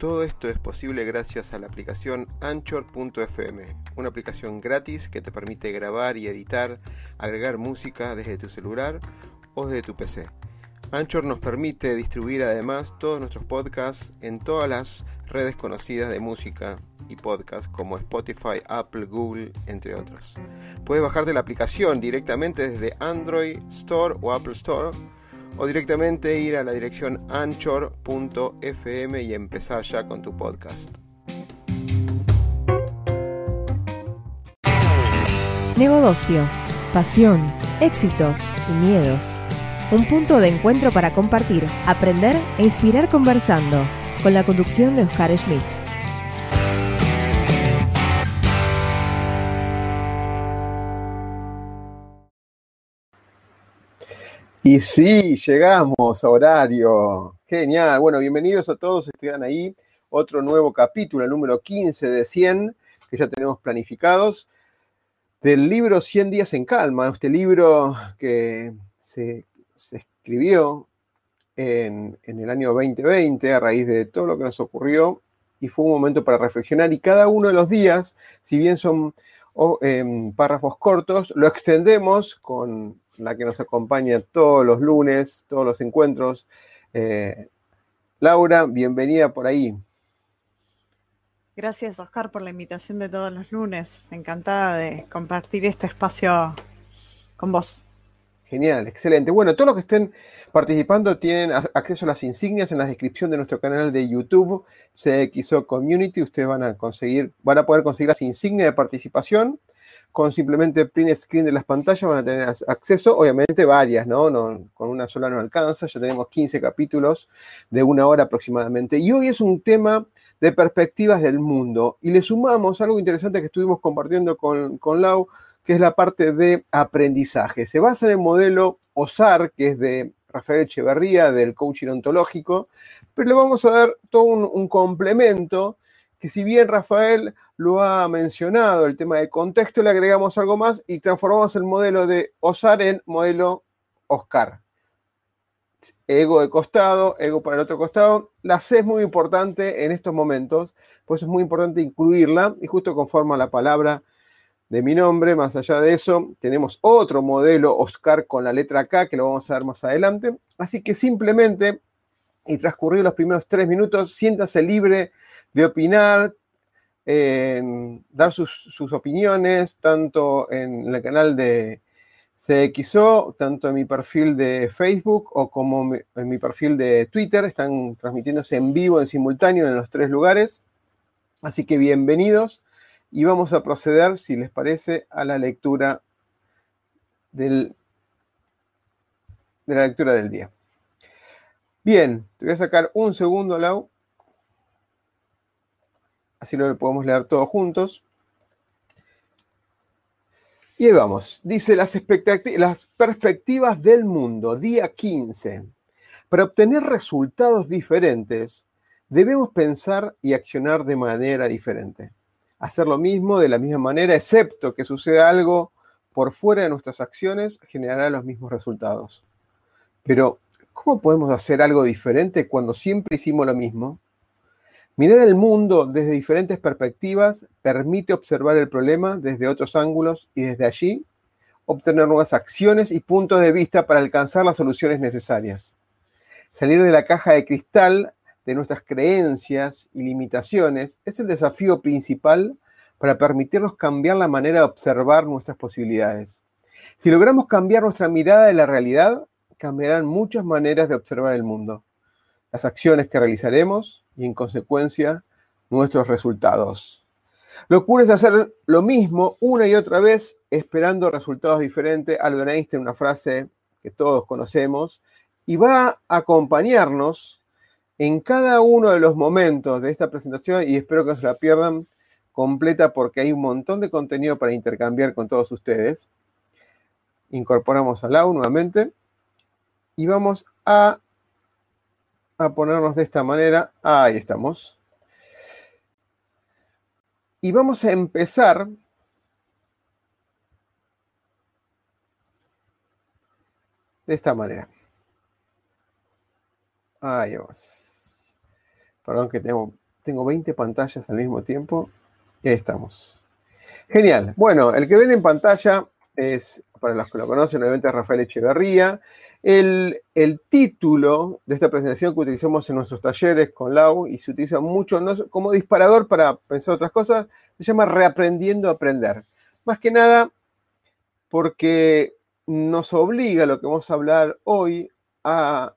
Todo esto es posible gracias a la aplicación Anchor.fm, una aplicación gratis que te permite grabar y editar, agregar música desde tu celular o desde tu PC. Anchor nos permite distribuir además todos nuestros podcasts en todas las redes conocidas de música y podcast como Spotify, Apple, Google, entre otros. Puedes bajarte la aplicación directamente desde Android Store o Apple Store o directamente ir a la dirección anchor.fm y empezar ya con tu podcast. Negocio, pasión, éxitos y miedos. Un punto de encuentro para compartir, aprender e inspirar conversando, con la conducción de Oscar Schmitz. Y sí, llegamos a horario. Genial. Bueno, bienvenidos a todos que quedan ahí. Otro nuevo capítulo, el número 15 de 100, que ya tenemos planificados, del libro 100 días en calma. Este libro que se, escribió en, el año 2020 a raíz de todo lo que nos ocurrió y fue un momento para reflexionar. Y cada uno de los días, si bien son em, párrafos cortos, lo extendemos con la que nos acompaña todos los lunes, todos los encuentros. Eh, Laura, bienvenida por ahí. Gracias, Oscar, por la invitación de todos los lunes. Encantada de compartir este espacio con vos. Genial, excelente. Bueno, todos los que estén participando tienen acceso a las insignias en la descripción de nuestro canal de YouTube, CXO Community. Ustedes van a conseguir, van a poder conseguir las insignias de participación con simplemente print screen de las pantallas van a tener acceso, obviamente varias, ¿no? Con una sola no alcanza, ya tenemos 15 capítulos de una hora aproximadamente. Y hoy es un tema de perspectivas del mundo. Y le sumamos algo interesante que estuvimos compartiendo con, con Lau, que es la parte de aprendizaje. Se basa en el modelo OSAR, que es de Rafael Echeverría, del coaching ontológico, pero le vamos a dar todo un complemento que si bien Rafael lo ha mencionado, el tema de contexto, le agregamos algo más y transformamos el modelo de Osar en modelo Oscar. Ego de costado, ego para el otro costado. La C es muy importante en estos momentos, pues es muy importante incluirla y justo conforma la palabra de mi nombre. Más allá de eso, tenemos otro modelo Oscar con la letra K que lo vamos a ver más adelante. Así que simplemente, y transcurrir los primeros tres minutos, siéntase libre de opinar, dar sus, opiniones, tanto en el canal de CXO, tanto en mi perfil de Facebook o como en mi perfil de Twitter. Están transmitiéndose en vivo, en simultáneo, en los tres lugares. Así que bienvenidos y vamos a proceder, si les parece, a la lectura del, de la lectura del día. Bien, te voy a sacar un segundo, Lau. Así lo podemos leer todos juntos. Y ahí vamos. Dice las, perspectivas del mundo, día 15. Para obtener resultados diferentes, debemos pensar y accionar de manera diferente. Hacer lo mismo de la misma manera, excepto que suceda algo por fuera de nuestras acciones, generará los mismos resultados. Pero, ¿cómo podemos hacer algo diferente cuando siempre hicimos lo mismo? Mirar el mundo desde diferentes perspectivas permite observar el problema desde otros ángulos y desde allí obtener nuevas acciones y puntos de vista para alcanzar las soluciones necesarias. Salir de la caja de cristal de nuestras creencias y limitaciones es el desafío principal para permitirnos cambiar la manera de observar nuestras posibilidades. Si logramos cambiar nuestra mirada de la realidad, cambiarán muchas maneras de observar el mundo. Las acciones que realizaremos, y en consecuencia nuestros resultados. Locura es hacer lo mismo una y otra vez esperando resultados diferentes. Albert Einstein, una frase que todos conocemos, y va a acompañarnos en cada uno de los momentos de esta presentación y espero que no se la pierdan completa porque hay un montón de contenido para intercambiar con todos ustedes. Incorporamos a Lau nuevamente y vamos a a ponernos de esta manera. Ahí estamos. Y vamos a empezar de esta manera. Ahí vamos. Perdón que tengo tengo 20 pantallas al mismo tiempo. Ahí estamos. Genial. Bueno, el que ven en pantalla es, para los que lo conocen, obviamente es Rafael Echeverría. El, el, título de esta presentación que utilizamos en nuestros talleres con Lau y se utiliza mucho como disparador para pensar otras cosas, se llama Reaprendiendo a Aprender. Más que nada porque nos obliga lo que vamos a hablar hoy a,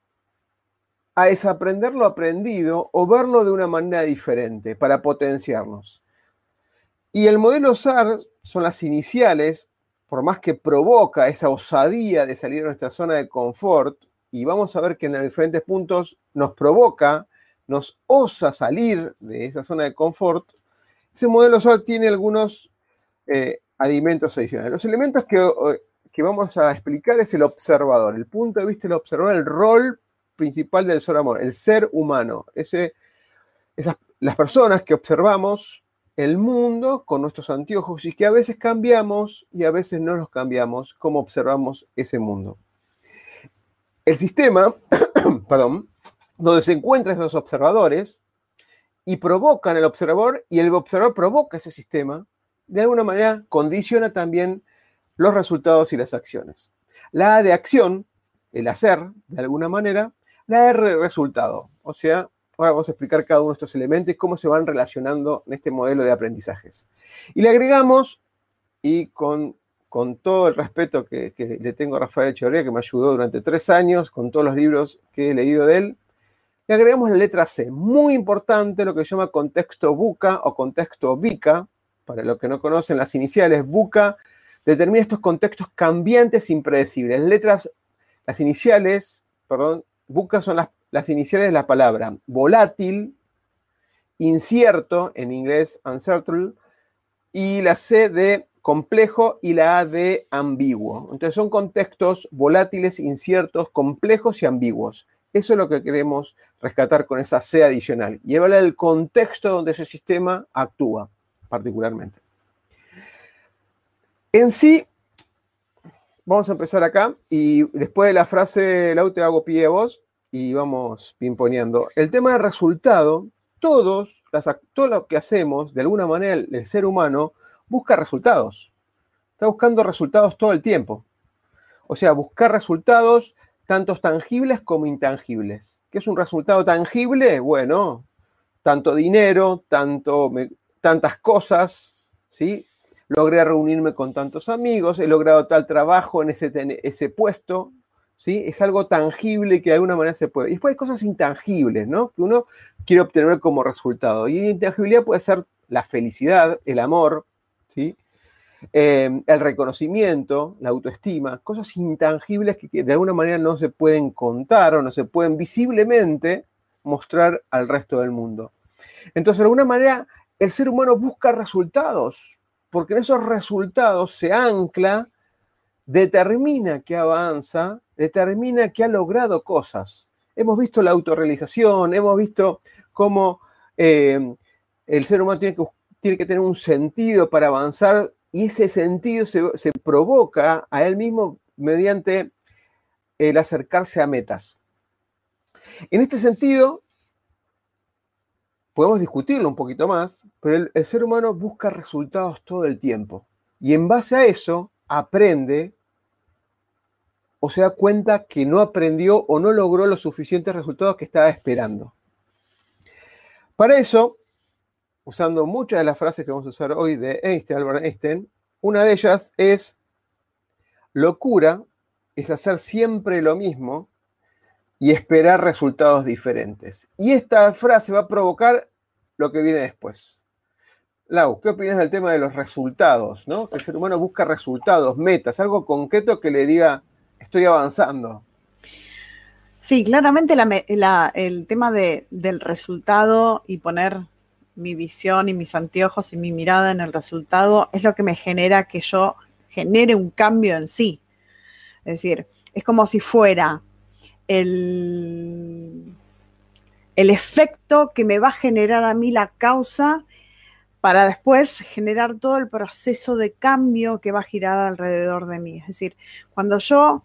a desaprender lo aprendido o verlo de una manera diferente para potenciarnos. Y el modelo SAR son las iniciales, por más que provoca esa osadía de salir de nuestra zona de confort, y vamos a ver que en diferentes puntos nos provoca, nos osa salir de esa zona de confort, ese modelo SAR tiene algunos eh, alimentos adicionales. Los elementos que, vamos a explicar es el observador, el punto de vista del observador, el rol principal del ser amor, el ser humano. Esas, las personas que observamos el mundo con nuestros anteojos y que a veces cambiamos y a veces no los cambiamos, como observamos ese mundo. El sistema, perdón, donde se encuentran esos observadores y provocan el observador y el observador provoca ese sistema, de alguna manera condiciona también los resultados y las acciones. La A de acción, el hacer, de alguna manera, la R de resultado, o sea, Ahora vamos a explicar cada uno de estos elementos y cómo se van relacionando en este modelo de aprendizajes. Y le agregamos, y con, con todo el respeto que, le tengo a Rafael Echeverría, que me ayudó durante tres años, con todos los libros que he leído de él, le agregamos la letra C. Muy importante lo que se llama contexto buca o contexto VICA. Para los que no conocen las iniciales, buca determina estos contextos cambiantes e impredecibles. Letras, las iniciales, perdón, buca son las las iniciales de la palabra volátil, incierto, en inglés uncertain, y la C de complejo y la A de ambiguo. Entonces son contextos volátiles, inciertos, complejos y ambiguos. Eso es lo que queremos rescatar con esa C adicional. Y habla del contexto donde ese sistema actúa particularmente. En sí, vamos a empezar acá y después de la frase, Lau, te hago pie a vos y vamos pimponeando. El tema del resultado, todos, todo lo que hacemos, de alguna manera, el, ser humano busca resultados. Está buscando resultados todo el tiempo. O sea, buscar resultados tanto tangibles como intangibles. ¿Qué es un resultado tangible? Bueno, tanto dinero, tanto, tantas cosas, ¿sí? Logré reunirme con tantos amigos, he logrado tal trabajo en ese, ese puesto, es algo tangible que de alguna manera se puede. Y después hay cosas intangibles, ¿no? Que uno quiere obtener como resultado. Y intangibilidad puede ser la felicidad, el amor, ¿sí? Eh, el reconocimiento, la autoestima, cosas intangibles que, de alguna manera no se pueden contar o no se pueden visiblemente mostrar al resto del mundo. Entonces, de alguna manera, el ser humano busca resultados, porque en esos resultados se ancla, determina que avanza determina que ha logrado cosas. Hemos visto la autorrealización, hemos visto cómo eh, el ser humano tiene que, tiene que, tener un sentido para avanzar y ese sentido se, se provoca a él mismo mediante el acercarse a metas. En este sentido, podemos discutirlo un poquito más, pero el, el, ser humano busca resultados todo el tiempo. Y en base a eso, aprende o se da cuenta que no aprendió o no logró los suficientes resultados que estaba esperando. Para eso, usando muchas de las frases que vamos a usar hoy de Einstein, Albert Einstein, una de ellas es, locura es hacer siempre lo mismo y esperar resultados diferentes. Y esta frase va a provocar lo que viene después. Lau, ¿qué opinas del tema de los resultados? ¿no? Que el ser humano busca resultados, metas, algo concreto que le diga, estoy avanzando. Sí, claramente el tema del resultado y poner mi visión y mis anteojos y mi mirada en el resultado es lo que me genera que yo genere un cambio en sí. Es decir, es como si fuera el, el efecto que me va a generar a mí la causa para después generar todo el proceso de cambio que va a girar alrededor de mí. Es decir, cuando yo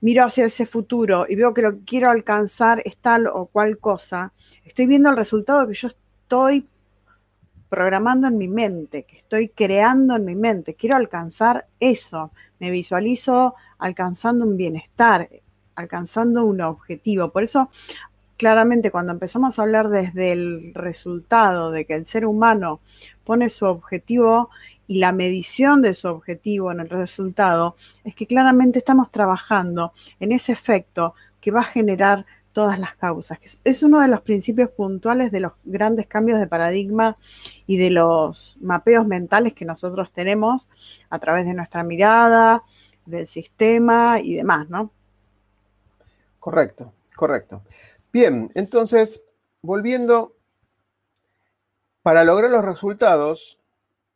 miro hacia ese futuro y veo que lo que quiero alcanzar es tal o cual cosa, estoy viendo el resultado que yo estoy programando en mi mente, que estoy creando en mi mente. Quiero alcanzar eso. Me visualizo alcanzando un bienestar, alcanzando un objetivo. Por eso, claramente, cuando empezamos a hablar desde el resultado de que el ser humano pone su objetivo y la medición de su objetivo en el resultado, es que claramente estamos trabajando en ese efecto que va a generar todas las causas. Es uno de los principios puntuales de los grandes cambios de paradigma y de los mapeos mentales que nosotros tenemos a través de nuestra mirada, del sistema y demás, ¿no? Correcto, correcto. Bien, entonces, volviendo, para lograr los resultados,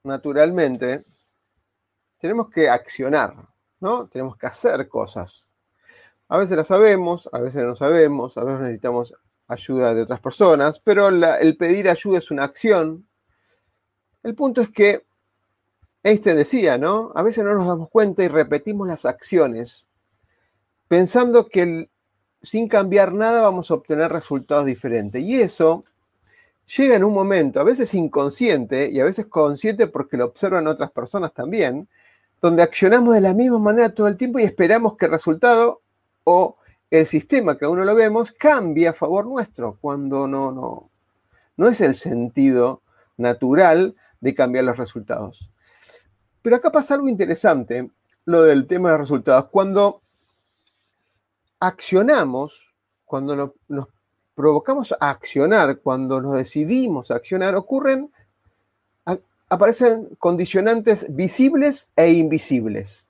naturalmente, tenemos que accionar, ¿no? Tenemos que hacer cosas. A veces las sabemos, a veces no sabemos, a veces necesitamos ayuda de otras personas, pero el pedir ayuda es una acción. El punto es que Einstein decía, ¿no? A veces no nos damos cuenta y repetimos las acciones pensando que sin cambiar nada vamos a obtener resultados diferentes. Y eso llega en un momento, a veces inconsciente y a veces consciente porque lo observan otras personas también, donde accionamos de la misma manera todo el tiempo y esperamos que el resultado o el sistema que aún no lo vemos cambia a favor nuestro, cuando no, no, no es el sentido natural de cambiar los resultados. Pero acá pasa algo interesante, lo del tema de los resultados. Cuando accionamos, cuando nos provocamos a accionar, cuando nos decidimos a accionar, ocurren, aparecen condicionantes visibles e invisibles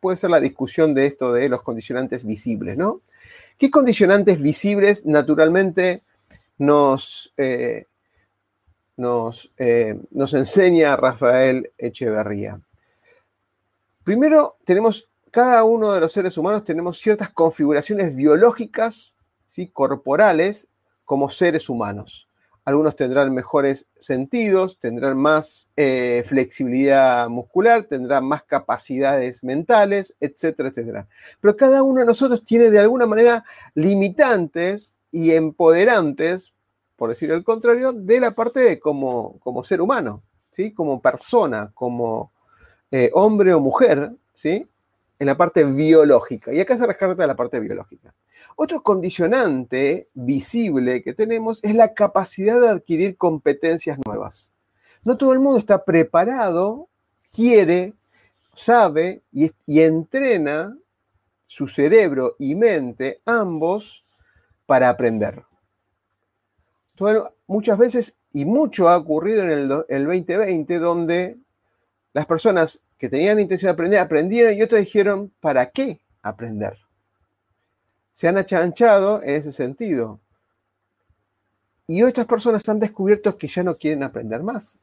puede ser la discusión de esto de los condicionantes visibles, ¿no? ¿Qué condicionantes visibles naturalmente nos, eh, nos, eh, nos enseña Rafael Echeverría? Primero, tenemos, cada uno de los seres humanos tenemos ciertas configuraciones biológicas, ¿sí? corporales, como seres humanos algunos tendrán mejores sentidos, tendrán más eh, flexibilidad muscular, tendrán más capacidades mentales, etcétera, etcétera. Pero cada uno de nosotros tiene de alguna manera limitantes y empoderantes, por decir el contrario, de la parte de como, como ser humano, ¿sí? como persona, como eh, hombre o mujer, ¿sí? En la parte biológica. Y acá se rescata la parte biológica. Otro condicionante visible que tenemos es la capacidad de adquirir competencias nuevas. No todo el mundo está preparado, quiere, sabe y, entrena su cerebro y mente, ambos, para aprender. muchas veces, y mucho ha ocurrido en el, el 2020, donde las personas que tenían intención de aprender aprendieron y otras dijeron, ¿para qué aprender? se han achanchado en ese sentido. Y otras personas han descubierto que ya no quieren aprender más.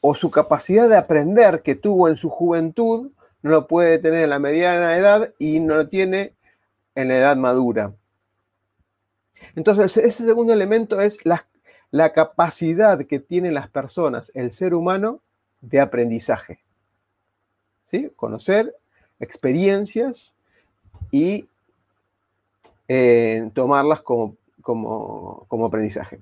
O su capacidad de aprender que tuvo en su juventud no lo puede tener en la mediana edad y no lo tiene en la edad madura. Entonces, ese segundo elemento es la, la capacidad que tienen las personas, el ser humano, de aprendizaje. Conocer experiencias y tomarlas como, como, aprendizaje.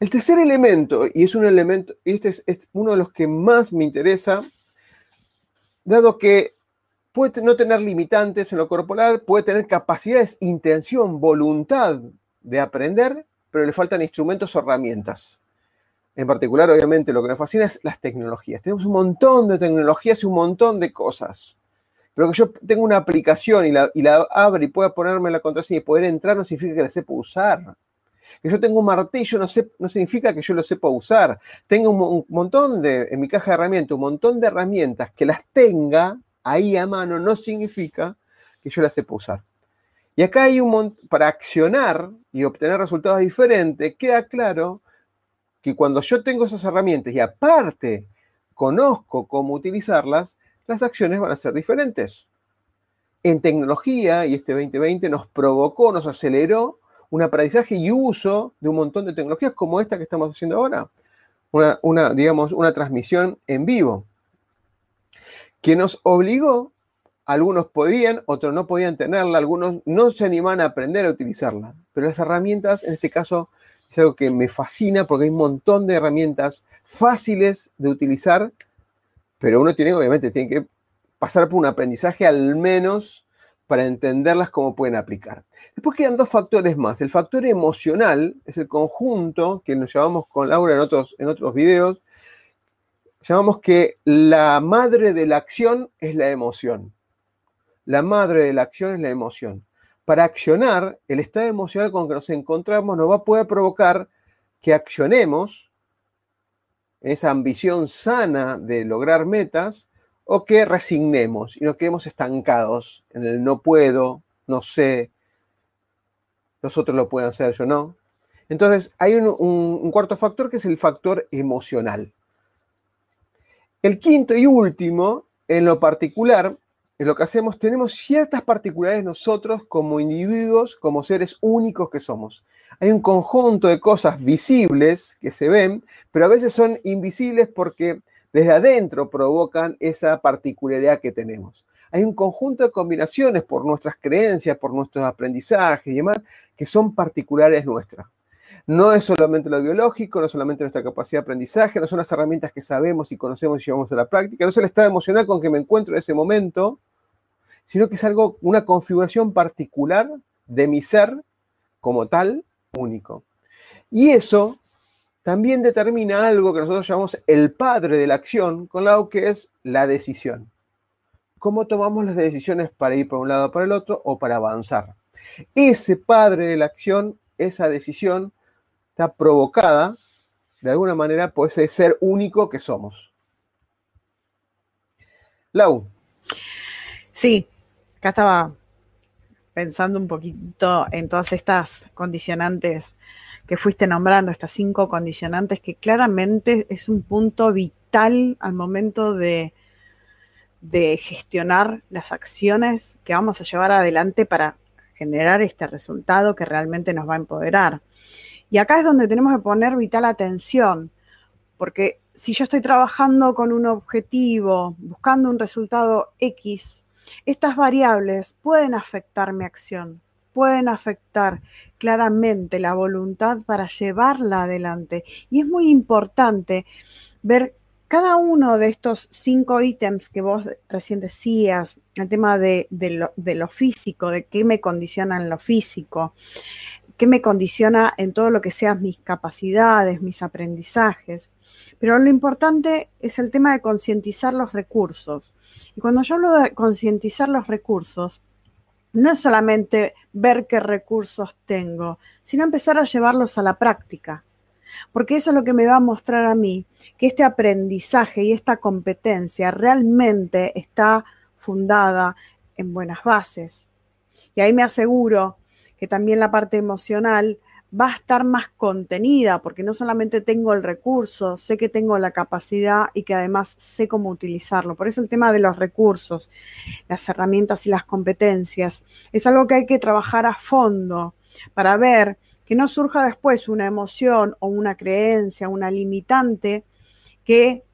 El tercer elemento, y es un elemento, y este es, uno de los que más me interesa, dado que puede no tener limitantes en lo corporal, puede tener capacidades, intención, voluntad de aprender, pero le faltan instrumentos o herramientas. En particular, obviamente, lo que me fascina es las tecnologías. Tenemos un montón de tecnologías y un montón de cosas. Pero que yo tenga una aplicación y la, y la abra y pueda ponerme la contraseña y poder entrar no significa que la sepa usar. Que yo tenga un martillo no, no significa que yo lo sepa usar. Tengo un, montón de, en mi caja de herramientas, un montón de herramientas que las tenga ahí a mano no significa que yo las sepa usar. Y acá hay un montón, para accionar y obtener resultados diferentes, queda claro que cuando yo tengo esas herramientas y aparte conozco cómo utilizarlas, las acciones van a ser diferentes. En tecnología, y este 2020 nos provocó, nos aceleró un aprendizaje y uso de un montón de tecnologías como esta que estamos haciendo ahora. Una, digamos, una transmisión en vivo, que nos obligó, algunos podían, otros no podían tenerla, algunos no se animan a aprender a utilizarla, pero las herramientas, en este caso, es algo que me fascina porque hay un montón de herramientas fáciles de utilizar, pero uno tiene, obviamente, tiene que pasar por un aprendizaje al menos para entenderlas cómo pueden aplicar. Después quedan dos factores más. El factor emocional es el conjunto que nos llamamos con Laura en otros, en otros videos, llamamos que la madre de la acción es la emoción. La madre de la acción es la emoción. Para accionar, el estado emocional con que nos encontramos nos va a poder provocar que accionemos esa ambición sana de lograr metas o que resignemos y nos quedemos estancados en el no puedo, no sé, los otros lo pueden hacer, yo no. Entonces, hay un cuarto factor que es el factor emocional. El quinto y último, en lo particular, en lo que hacemos, tenemos ciertas particularidades nosotros como individuos, como seres únicos que somos. Hay un conjunto de cosas visibles que se ven, pero a veces son invisibles porque desde adentro provocan esa particularidad que tenemos. Hay un conjunto de combinaciones por nuestras creencias, por nuestros aprendizajes y demás, que son particulares nuestras. No es solamente lo biológico, no es solamente nuestra capacidad de aprendizaje, no son las herramientas que sabemos y conocemos y llevamos a la práctica, no es el estado emocional con que me encuentro en ese momento, sino que es algo, una configuración particular de mi ser como tal único. Y eso también determina algo que nosotros llamamos el padre de la acción, con lo que es la decisión. ¿Cómo tomamos las decisiones para ir por un lado o para el otro o para avanzar? Ese padre de la acción, esa decisión, está provocada de alguna manera por ese ser único que somos. Lau. Sí, acá estaba pensando un poquito en todas estas condicionantes que fuiste nombrando, estas cinco condicionantes, que claramente es un punto vital al momento de, de gestionar las acciones que vamos a llevar adelante para generar este resultado que realmente nos va a empoderar. Y acá es donde tenemos que poner vital atención, porque si yo estoy trabajando con un objetivo, buscando un resultado X, estas variables pueden afectar mi acción, pueden afectar claramente la voluntad para llevarla adelante. Y es muy importante ver cada uno de estos cinco ítems que vos recién decías, el tema de, lo, de, lo, físico, de qué me condiciona en lo físico, qué me condiciona en todo lo que sean mis capacidades, mis aprendizajes. Pero lo importante es el tema de concientizar los recursos. Y cuando yo hablo de concientizar los recursos, no es solamente ver qué recursos tengo, sino empezar a llevarlos a la práctica. Porque eso es lo que me va a mostrar a mí que este aprendizaje y esta competencia realmente está fundada en buenas bases. Y ahí me aseguro que también la parte emocional va a estar más contenida, porque no solamente tengo el recurso, sé que tengo la capacidad y que además sé cómo utilizarlo. Por eso el tema de los recursos, las herramientas y las competencias es algo que hay que trabajar a fondo para ver que no surja después una emoción o una creencia, una limitante que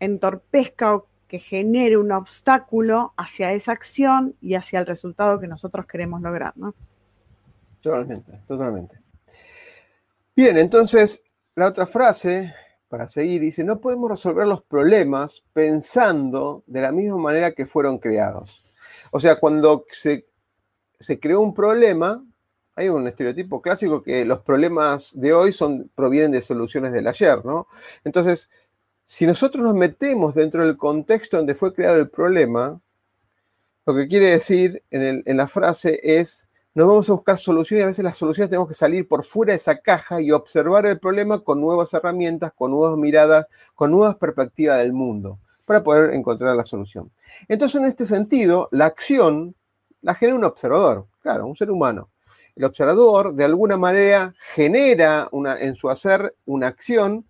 entorpezca o que genere un obstáculo hacia esa acción y hacia el resultado que nosotros queremos lograr, ¿no? Totalmente, totalmente. Bien, entonces la otra frase, para seguir, dice, no podemos resolver los problemas pensando de la misma manera que fueron creados. O sea, cuando se, se creó un problema, hay un estereotipo clásico que los problemas de hoy son, provienen de soluciones del ayer, ¿no? Entonces, si nosotros nos metemos dentro del contexto donde fue creado el problema, lo que quiere decir en, en la frase es nos vamos a buscar soluciones y a veces las soluciones tenemos que salir por fuera de esa caja y observar el problema con nuevas herramientas, con nuevas miradas, con nuevas perspectivas del mundo para poder encontrar la solución. Entonces, en este sentido, la acción la genera un observador, claro, un ser humano. El observador de alguna manera genera una, en su hacer una acción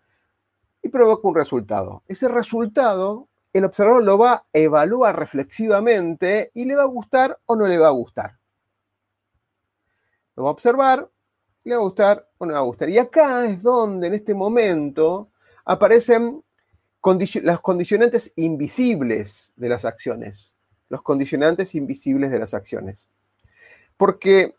y provoca un resultado. Ese resultado el observador lo va a evaluar reflexivamente y le va a gustar o no le va a gustar. Lo va a observar, le va a gustar o no le va a gustar. Y acá es donde en este momento aparecen las condicionantes invisibles de las acciones. Los condicionantes invisibles de las acciones. Porque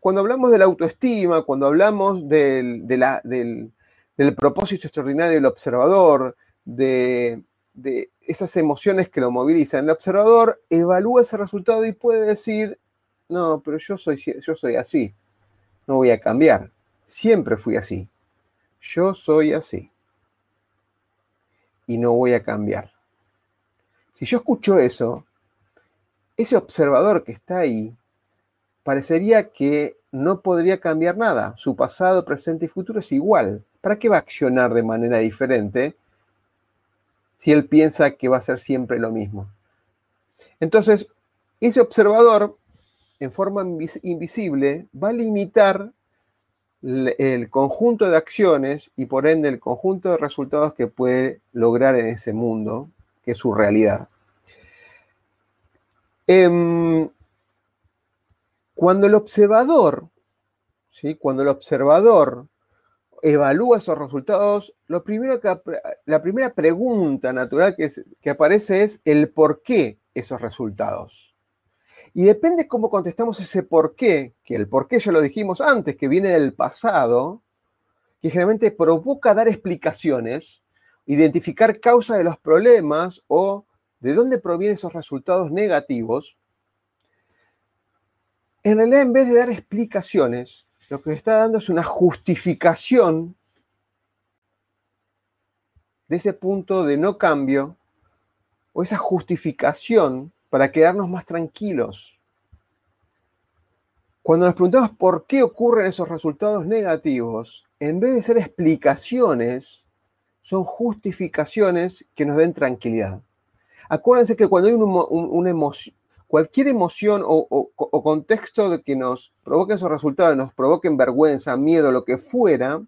cuando hablamos de la autoestima, cuando hablamos del, del, propósito extraordinario del observador, de, de esas emociones que lo movilizan, el observador evalúa ese resultado y puede decir, no, pero yo soy, yo soy así, no voy a cambiar, siempre fui así, yo soy así y no voy a cambiar. Si yo escucho eso, ese observador que está ahí parecería que no podría cambiar nada. Su pasado, presente y futuro es igual. ¿Para qué va a accionar de manera diferente si él piensa que va a ser siempre lo mismo? Entonces, ese observador, en forma invisible, va a limitar el conjunto de acciones y por ende el conjunto de resultados que puede lograr en ese mundo, que es su realidad. Em, cuando el observador, ¿sí? cuando el observador evalúa esos resultados, lo primero que, la primera pregunta natural que, que aparece es el por qué esos resultados. Y depende cómo contestamos ese por qué, que el por qué ya lo dijimos antes, que viene del pasado, que generalmente provoca dar explicaciones, identificar causa de los problemas o de dónde provienen esos resultados negativos, en realidad, en vez de dar explicaciones, lo que está dando es una justificación de ese punto de no cambio o esa justificación para quedarnos más tranquilos. Cuando nos preguntamos por qué ocurren esos resultados negativos, en vez de ser explicaciones, son justificaciones que nos den tranquilidad. Acuérdense que cuando hay una emoción, cualquier emoción o, contexto de que nos provoque esos resultados, nos provoquen vergüenza, miedo, lo que fuera,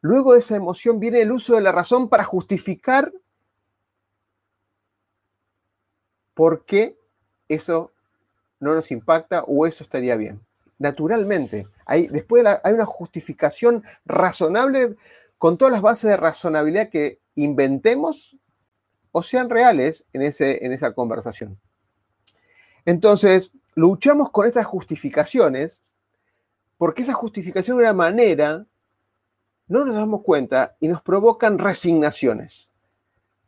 luego de esa emoción viene el uso de la razón para justificar por qué eso no nos impacta o eso estaría bien. Naturalmente, hay, después hay una justificación razonable con todas las bases de razonabilidad que inventemos o sean reales en, ese, en esa conversación. Entonces, luchamos con estas justificaciones porque esa justificación de una manera no nos damos cuenta y nos provocan resignaciones.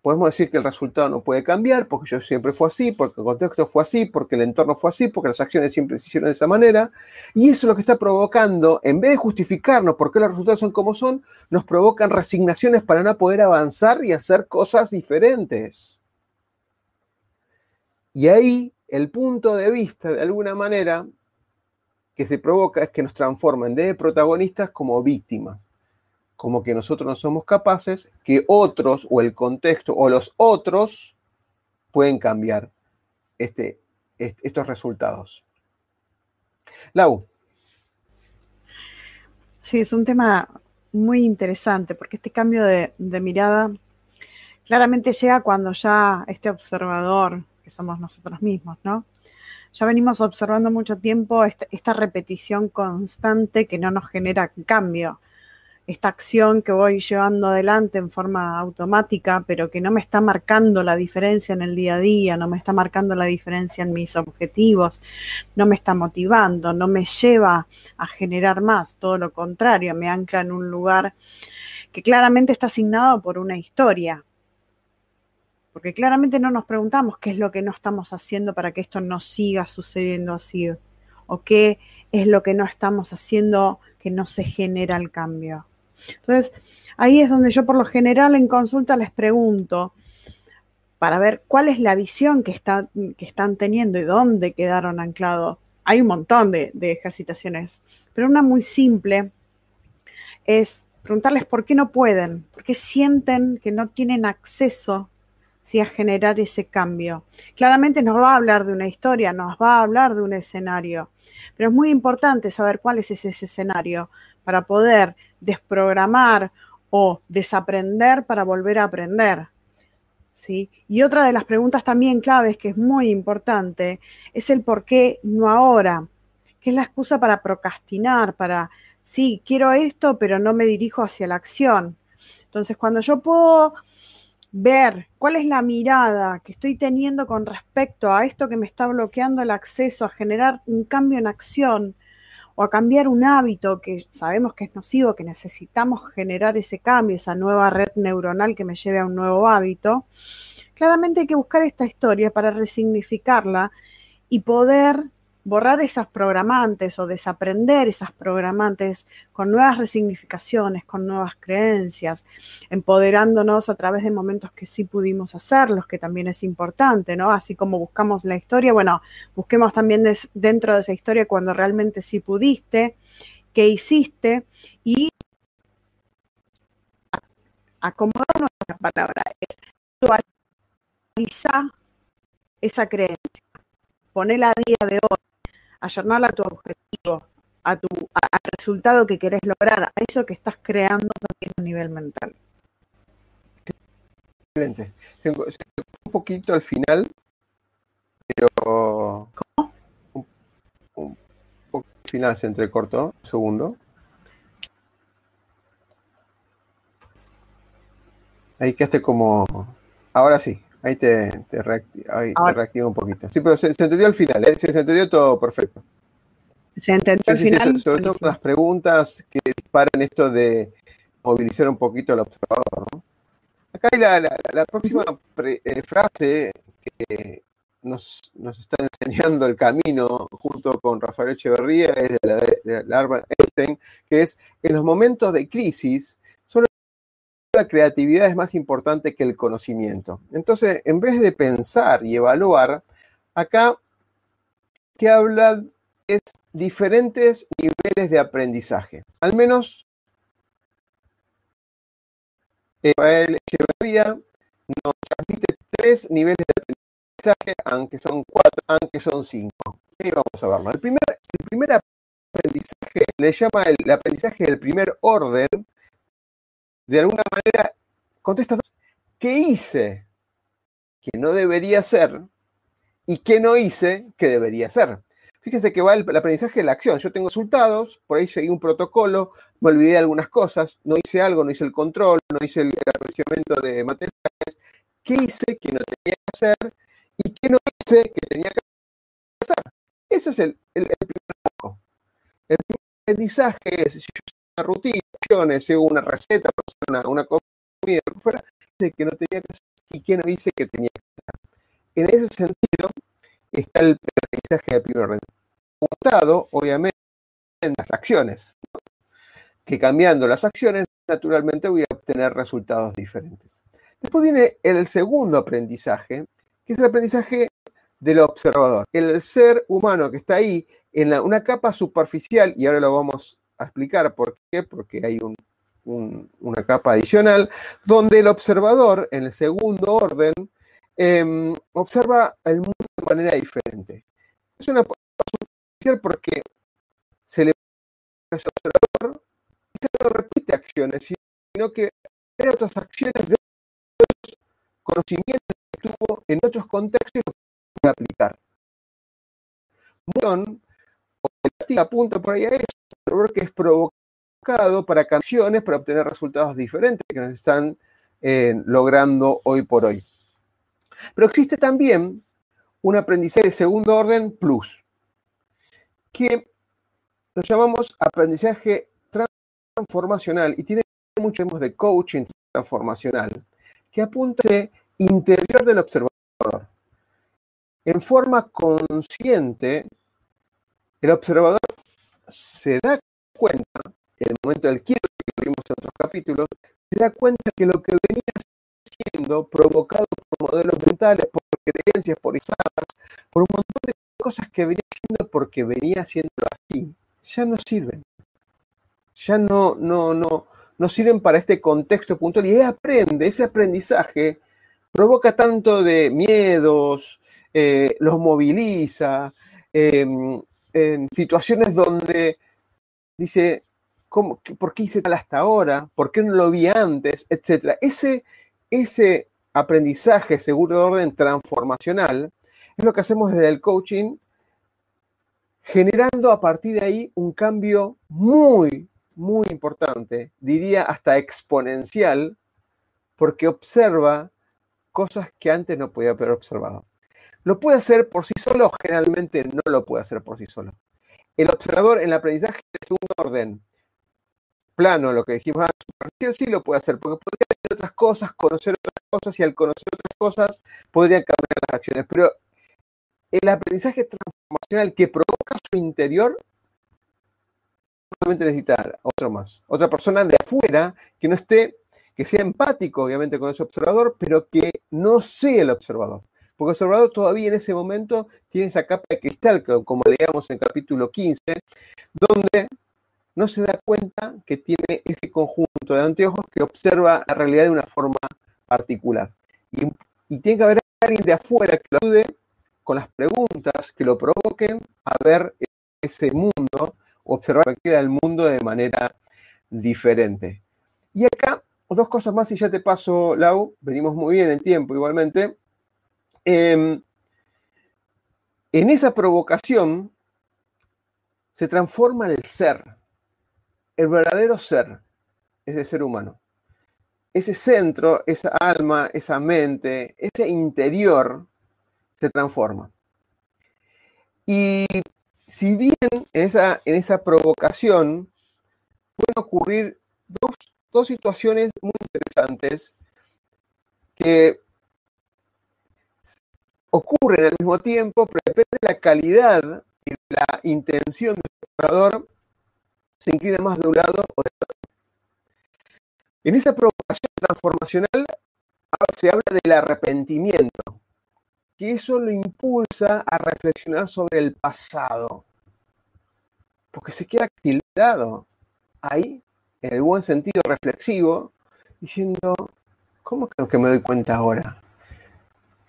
Podemos decir que el resultado no puede cambiar porque yo siempre fue así, porque el contexto fue así, porque el entorno fue así, porque las acciones siempre se hicieron de esa manera. Y eso es lo que está provocando, en vez de justificarnos por qué los resultados son como son, nos provocan resignaciones para no poder avanzar y hacer cosas diferentes. Y ahí el punto de vista, de alguna manera, que se provoca es que nos transformen de protagonistas como víctimas como que nosotros no somos capaces, que otros o el contexto o los otros pueden cambiar este, estos resultados. Lau. Sí, es un tema muy interesante porque este cambio de, mirada claramente llega cuando ya este observador, que somos nosotros mismos, ¿no? Ya venimos observando mucho tiempo esta repetición constante que no nos genera cambio esta acción que voy llevando adelante en forma automática, pero que no me está marcando la diferencia en el día a día, no me está marcando la diferencia en mis objetivos, no me está motivando, no me lleva a generar más, todo lo contrario, me ancla en un lugar que claramente está asignado por una historia. Porque claramente no nos preguntamos qué es lo que no estamos haciendo para que esto no siga sucediendo así, o qué es lo que no estamos haciendo que no se genera el cambio. Entonces, ahí es donde yo por lo general en consulta les pregunto para ver cuál es la visión que, que están teniendo y dónde quedaron anclados. Hay un montón de, ejercitaciones, pero una muy simple es preguntarles por qué no pueden, por qué sienten que no tienen acceso a generar ese cambio. Claramente nos va a hablar de una historia, nos va a hablar de un escenario, pero es muy importante saber cuál es ese escenario para poder desprogramar o desaprender para volver a aprender. ¿sí? Y otra de las preguntas también claves que es muy importante es el por qué no ahora, que es la excusa para procrastinar, para, sí, quiero esto, pero no me dirijo hacia la acción. Entonces, cuando yo puedo ver cuál es la mirada que estoy teniendo con respecto a esto que me está bloqueando el acceso, a generar un cambio en acción o a cambiar un hábito que sabemos que es nocivo, que necesitamos generar ese cambio, esa nueva red neuronal que me lleve a un nuevo hábito, claramente hay que buscar esta historia para resignificarla y poder borrar esas programantes o desaprender esas programantes con nuevas resignificaciones, con nuevas creencias, empoderándonos a través de momentos que sí pudimos hacerlos, que también es importante, ¿no? Así como buscamos la historia, bueno, busquemos también dentro de esa historia cuando realmente sí pudiste, qué hiciste y acomodar nuestra palabra. Es actualizar esa creencia, ponerla a día de hoy ayornarla a tu objetivo, a tu, al resultado que querés lograr, a eso que estás creando también a nivel mental. Excelente. Se, un poquito al final, pero. ¿Cómo? Un, un poco al final se entrecortó, un segundo. Ahí quedaste como. Ahora sí. Ahí te, te, reactiva, un poquito. Sí, pero se, entendió al final, ¿eh? se, entendió todo perfecto. Se entendió al final. sobre todo con las preguntas que disparan esto de movilizar un poquito al observador. ¿no? Acá hay la, próxima eh, frase que nos, está enseñando el camino junto con Rafael Echeverría, es de la de, de Einstein, que es en los momentos de crisis la creatividad es más importante que el conocimiento. Entonces, en vez de pensar y evaluar, acá que habla es diferentes niveles de aprendizaje. Al menos Rafael Echeverría nos transmite tres niveles de aprendizaje, aunque son cuatro, aunque son cinco. Y vamos a verlo. El primer, el primer aprendizaje le llama el aprendizaje del primer orden, de alguna manera contesta, ¿qué hice que no debería ser y qué no hice que debería ser? Fíjense que va el, aprendizaje de la acción. Yo tengo resultados, por ahí seguí un protocolo, me olvidé de algunas cosas, no hice algo, no hice el control, no hice el apreciamiento de materiales. ¿Qué hice que no tenía que hacer y qué no hice que tenía que hacer? Ese es el, primer poco. El primer aprendizaje es, rutina, sigo una receta, una, una comida, fuera, que no tenía que hacer y que no hice que tenía que hacer. En ese sentido, está el aprendizaje de primer orden. Juntado, obviamente, en las acciones. Que cambiando las acciones, naturalmente voy a obtener resultados diferentes. Después viene el segundo aprendizaje, que es el aprendizaje del observador. El ser humano que está ahí en una capa superficial, y ahora lo vamos explicar por qué, porque hay una capa adicional, donde el observador, en el segundo orden, em, observa el mundo de manera diferente. Es una especial porque se le al observador y no repite acciones, sino que hay otras acciones de otros conocimientos que tuvo en otros contextos y puede aplicar. Bueno, apunta por ahí a eso, que es provocado para canciones para obtener resultados diferentes que nos están eh, logrando hoy por hoy. Pero existe también un aprendizaje de segundo orden plus, que lo llamamos aprendizaje transformacional y tiene mucho de coaching transformacional, que apunta a interior del observador. En forma consciente, el observador se da cuenta, en el momento del quiero que vimos en otros capítulos, se da cuenta que lo que venía siendo provocado por modelos mentales, por creencias porizadas, por un montón de cosas que venía siendo porque venía siendo así, ya no sirven. Ya no, no, no, no sirven para este contexto puntual. Y aprende, ese aprendizaje provoca tanto de miedos, eh, los moviliza, em, en situaciones donde dice, ¿cómo, ¿por qué hice tal hasta ahora? ¿Por qué no lo vi antes? Etcétera. Ese, ese aprendizaje seguro de orden transformacional es lo que hacemos desde el coaching, generando a partir de ahí un cambio muy, muy importante, diría hasta exponencial, porque observa cosas que antes no podía haber observado. Lo puede hacer por sí solo, generalmente no lo puede hacer por sí solo. El observador en el aprendizaje de segundo orden, plano, lo que dijimos antes, sí lo puede hacer, porque podría hacer otras cosas, conocer otras cosas, y al conocer otras cosas podría cambiar las acciones. Pero el aprendizaje transformacional que provoca su interior, solamente necesita otro más, otra persona de afuera que no esté, que sea empático, obviamente, con ese observador, pero que no sea el observador. Porque el observador todavía en ese momento tiene esa capa de cristal, como leíamos en el capítulo 15, donde no se da cuenta que tiene ese conjunto de anteojos que observa la realidad de una forma particular. Y, tiene que haber alguien de afuera que lo ayude con las preguntas que lo provoquen a ver ese mundo, observar la perspectiva del mundo de manera diferente. Y acá, dos cosas más y ya te paso, Lau, venimos muy bien en tiempo igualmente. Em, en esa provocación se transforma el ser, el verdadero ser, ese ser humano. Ese centro, esa alma, esa mente, ese interior se transforma. Y si bien en esa, en esa provocación pueden ocurrir dos, dos situaciones muy interesantes que ocurren al mismo tiempo, pero depende de la calidad y de la intención del operador, se inclina más de un lado o de otro. En esa provocación transformacional se habla del arrepentimiento, que eso lo impulsa a reflexionar sobre el pasado, porque se queda tildado ahí, en el buen sentido reflexivo, diciendo, ¿cómo creo que me doy cuenta ahora?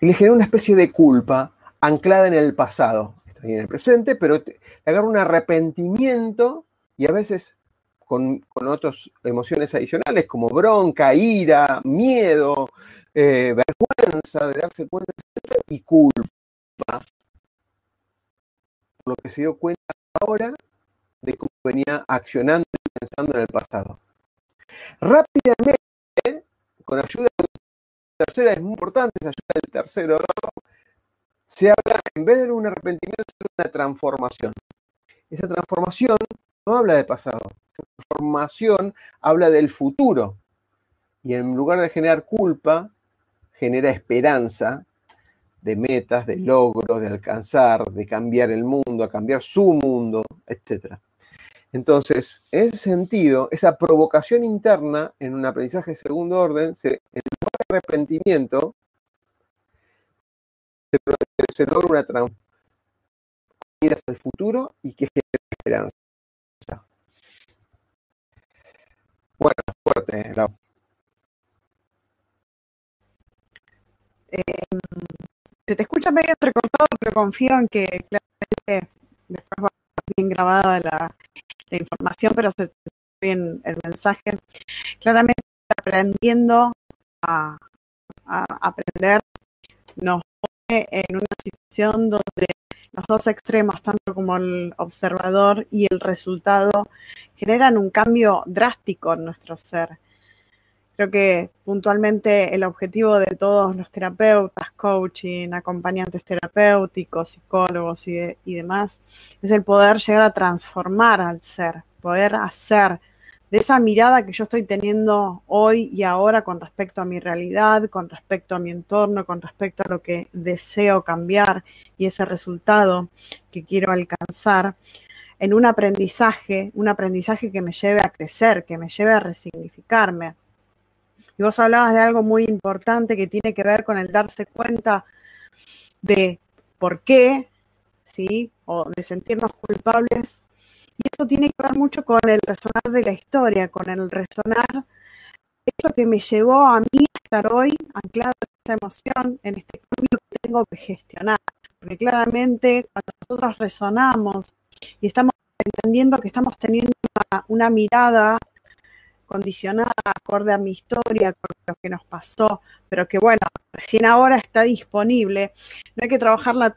Y le genera una especie de culpa anclada en el pasado. Está en el presente, pero le agarra un arrepentimiento y a veces con, otras emociones adicionales como bronca, ira, miedo, eh, vergüenza de darse cuenta y culpa. Por lo que se dio cuenta ahora de cómo venía accionando y pensando en el pasado. Rápidamente, con ayuda tercera es muy importante, esa ayuda del tercero, se habla, en vez de un arrepentimiento, de una transformación. Esa transformación no habla de pasado, esa transformación habla del futuro. Y en lugar de generar culpa, genera esperanza de metas, de logros, de alcanzar, de cambiar el mundo, a cambiar su mundo, etc. Entonces, en ese sentido, esa provocación interna en un aprendizaje de segundo orden, se, en arrepentimiento, se, logra una transformación hacia el futuro y que genera esperanza. Bueno, fuerte, Lau. Eh, se te escucha medio entrecortado, pero confío en que claramente después va bien grabada la, la información, pero se bien el mensaje. Claramente aprendiendo a, aprender nos pone en una situación donde los dos extremos, tanto como el observador y el resultado, generan un cambio drástico en nuestro ser. Creo que puntualmente el objetivo de todos los terapeutas, coaching, acompañantes terapéuticos, psicólogos y, y demás, es el poder llegar a transformar al ser, poder hacer de esa mirada que yo estoy teniendo hoy y ahora con respecto a mi realidad, con respecto a mi entorno, con respecto a lo que deseo cambiar y ese resultado que quiero alcanzar, en un aprendizaje, un aprendizaje que me lleve a crecer, que me lleve a resignificarme, y vos hablabas de algo muy importante que tiene que ver con el darse cuenta de por qué, ¿sí? O de sentirnos culpables. Y eso tiene que ver mucho con el resonar de la historia, con el resonar eso que me llevó a mí a estar hoy anclado en esta emoción, en este cambio que tengo que gestionar. Porque claramente cuando nosotros resonamos y estamos entendiendo que estamos teniendo una mirada acorde a mi historia, con lo que nos pasó, pero que bueno, recién ahora está disponible. No hay que trabajarla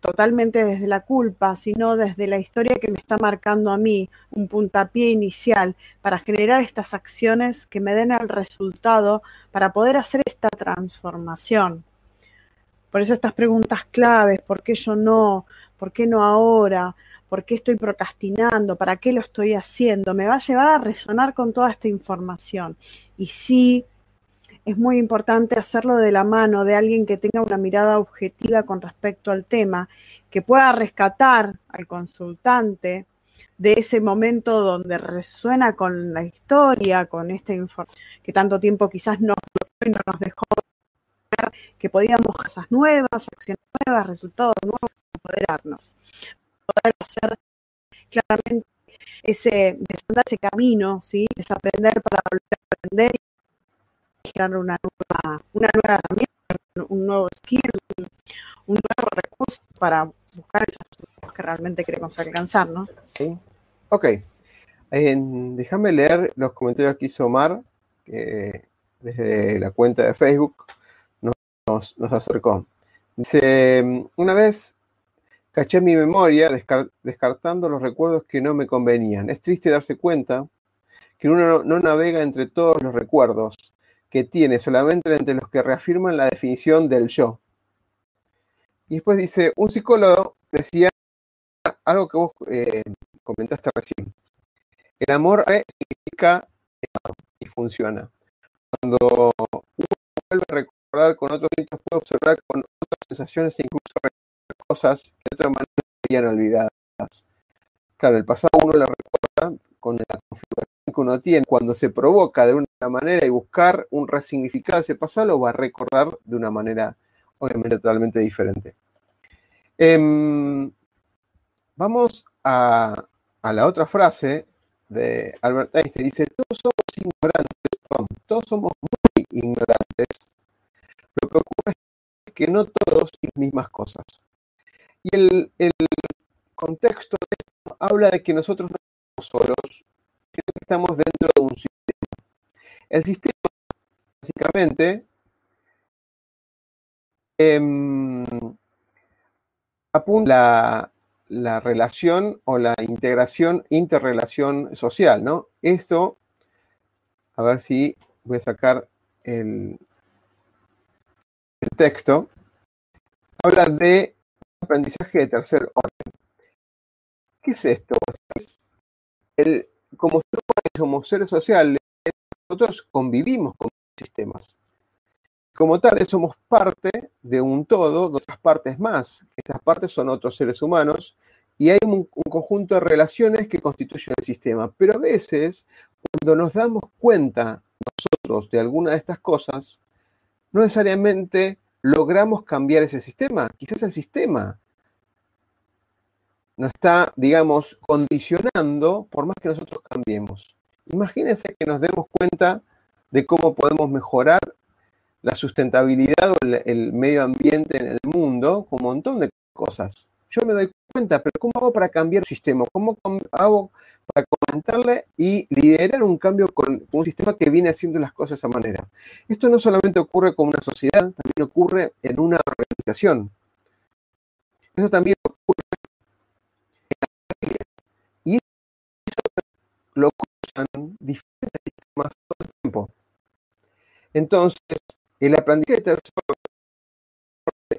totalmente desde la culpa, sino desde la historia que me está marcando a mí, un puntapié inicial para generar estas acciones que me den el resultado para poder hacer esta transformación. Por eso estas preguntas claves, ¿por qué yo no? ¿Por qué no ahora? ¿Por qué estoy procrastinando? ¿Para qué lo estoy haciendo? Me va a llevar a resonar con toda esta información. Y sí, es muy importante hacerlo de la mano de alguien que tenga una mirada objetiva con respecto al tema, que pueda rescatar al consultante de ese momento donde resuena con la historia, con esta información que tanto tiempo quizás no nos dejó ver que podíamos cosas nuevas, acciones nuevas, resultados nuevos, empoderarnos. Hacer claramente ese, ese camino, ¿sí? aprender para volver a aprender generar una nueva, una nueva herramienta, un nuevo skill, un, nuevo recurso para buscar esos resultados que realmente queremos alcanzar, ¿no? Ok. Ok. déjame leer los comentarios que hizo Omar, que desde la cuenta de Facebook nos, nos, acercó. Dice, una vez caché mi memoria descartando los recuerdos que no me convenían. Es triste darse cuenta que uno no, navega entre todos los recuerdos que tiene solamente entre los que reafirman la definición del yo. Y después dice, un psicólogo decía algo que vos eh, comentaste recién. El amor significa y funciona. Cuando uno vuelve a recordar con otros síntomas, puede observar con otras sensaciones e incluso cosas que de otra manera serían olvidadas. Claro, el pasado uno lo recuerda con la configuración que uno tiene, cuando se provoca de una manera y buscar un resignificado de ese pasado, lo va a recordar de una manera obviamente totalmente diferente. Em, vamos a, la otra frase de Albert Einstein. Dice, todos somos ignorantes, todos somos muy ignorantes. Lo que ocurre es que no todos las mismas cosas. Y el, el contexto de esto habla de que nosotros no somos solos, que estamos dentro de un sistema. El sistema, básicamente, em, apunta la, relación o la integración, interrelación social, ¿no? Esto, a ver si voy a sacar el, el texto, habla de aprendizaje de tercer orden. ¿Qué es esto? el, como somos seres sociales, nosotros convivimos con sistemas. Como tales, somos parte de un todo, de otras partes más. Estas partes son otros seres humanos y hay un, conjunto de relaciones que constituyen el sistema. Pero a veces, cuando nos damos cuenta nosotros de alguna de estas cosas, no necesariamente logramos cambiar ese sistema. Quizás el sistema nos está, digamos, condicionando por más que nosotros cambiemos. Imagínense que nos demos cuenta de cómo podemos mejorar la sustentabilidad o el, medio ambiente en el mundo con un montón de cosas. Yo me doy cuenta, pero ¿cómo hago para cambiar el sistema? ¿Cómo hago para comentarle y liderar un cambio con, un sistema que viene haciendo las cosas de esa manera? Esto no solamente ocurre con una sociedad, también ocurre en una organización. Eso también ocurre lo cruzan diferentes sistemas todo el tiempo. Entonces, el aprendizaje de tercero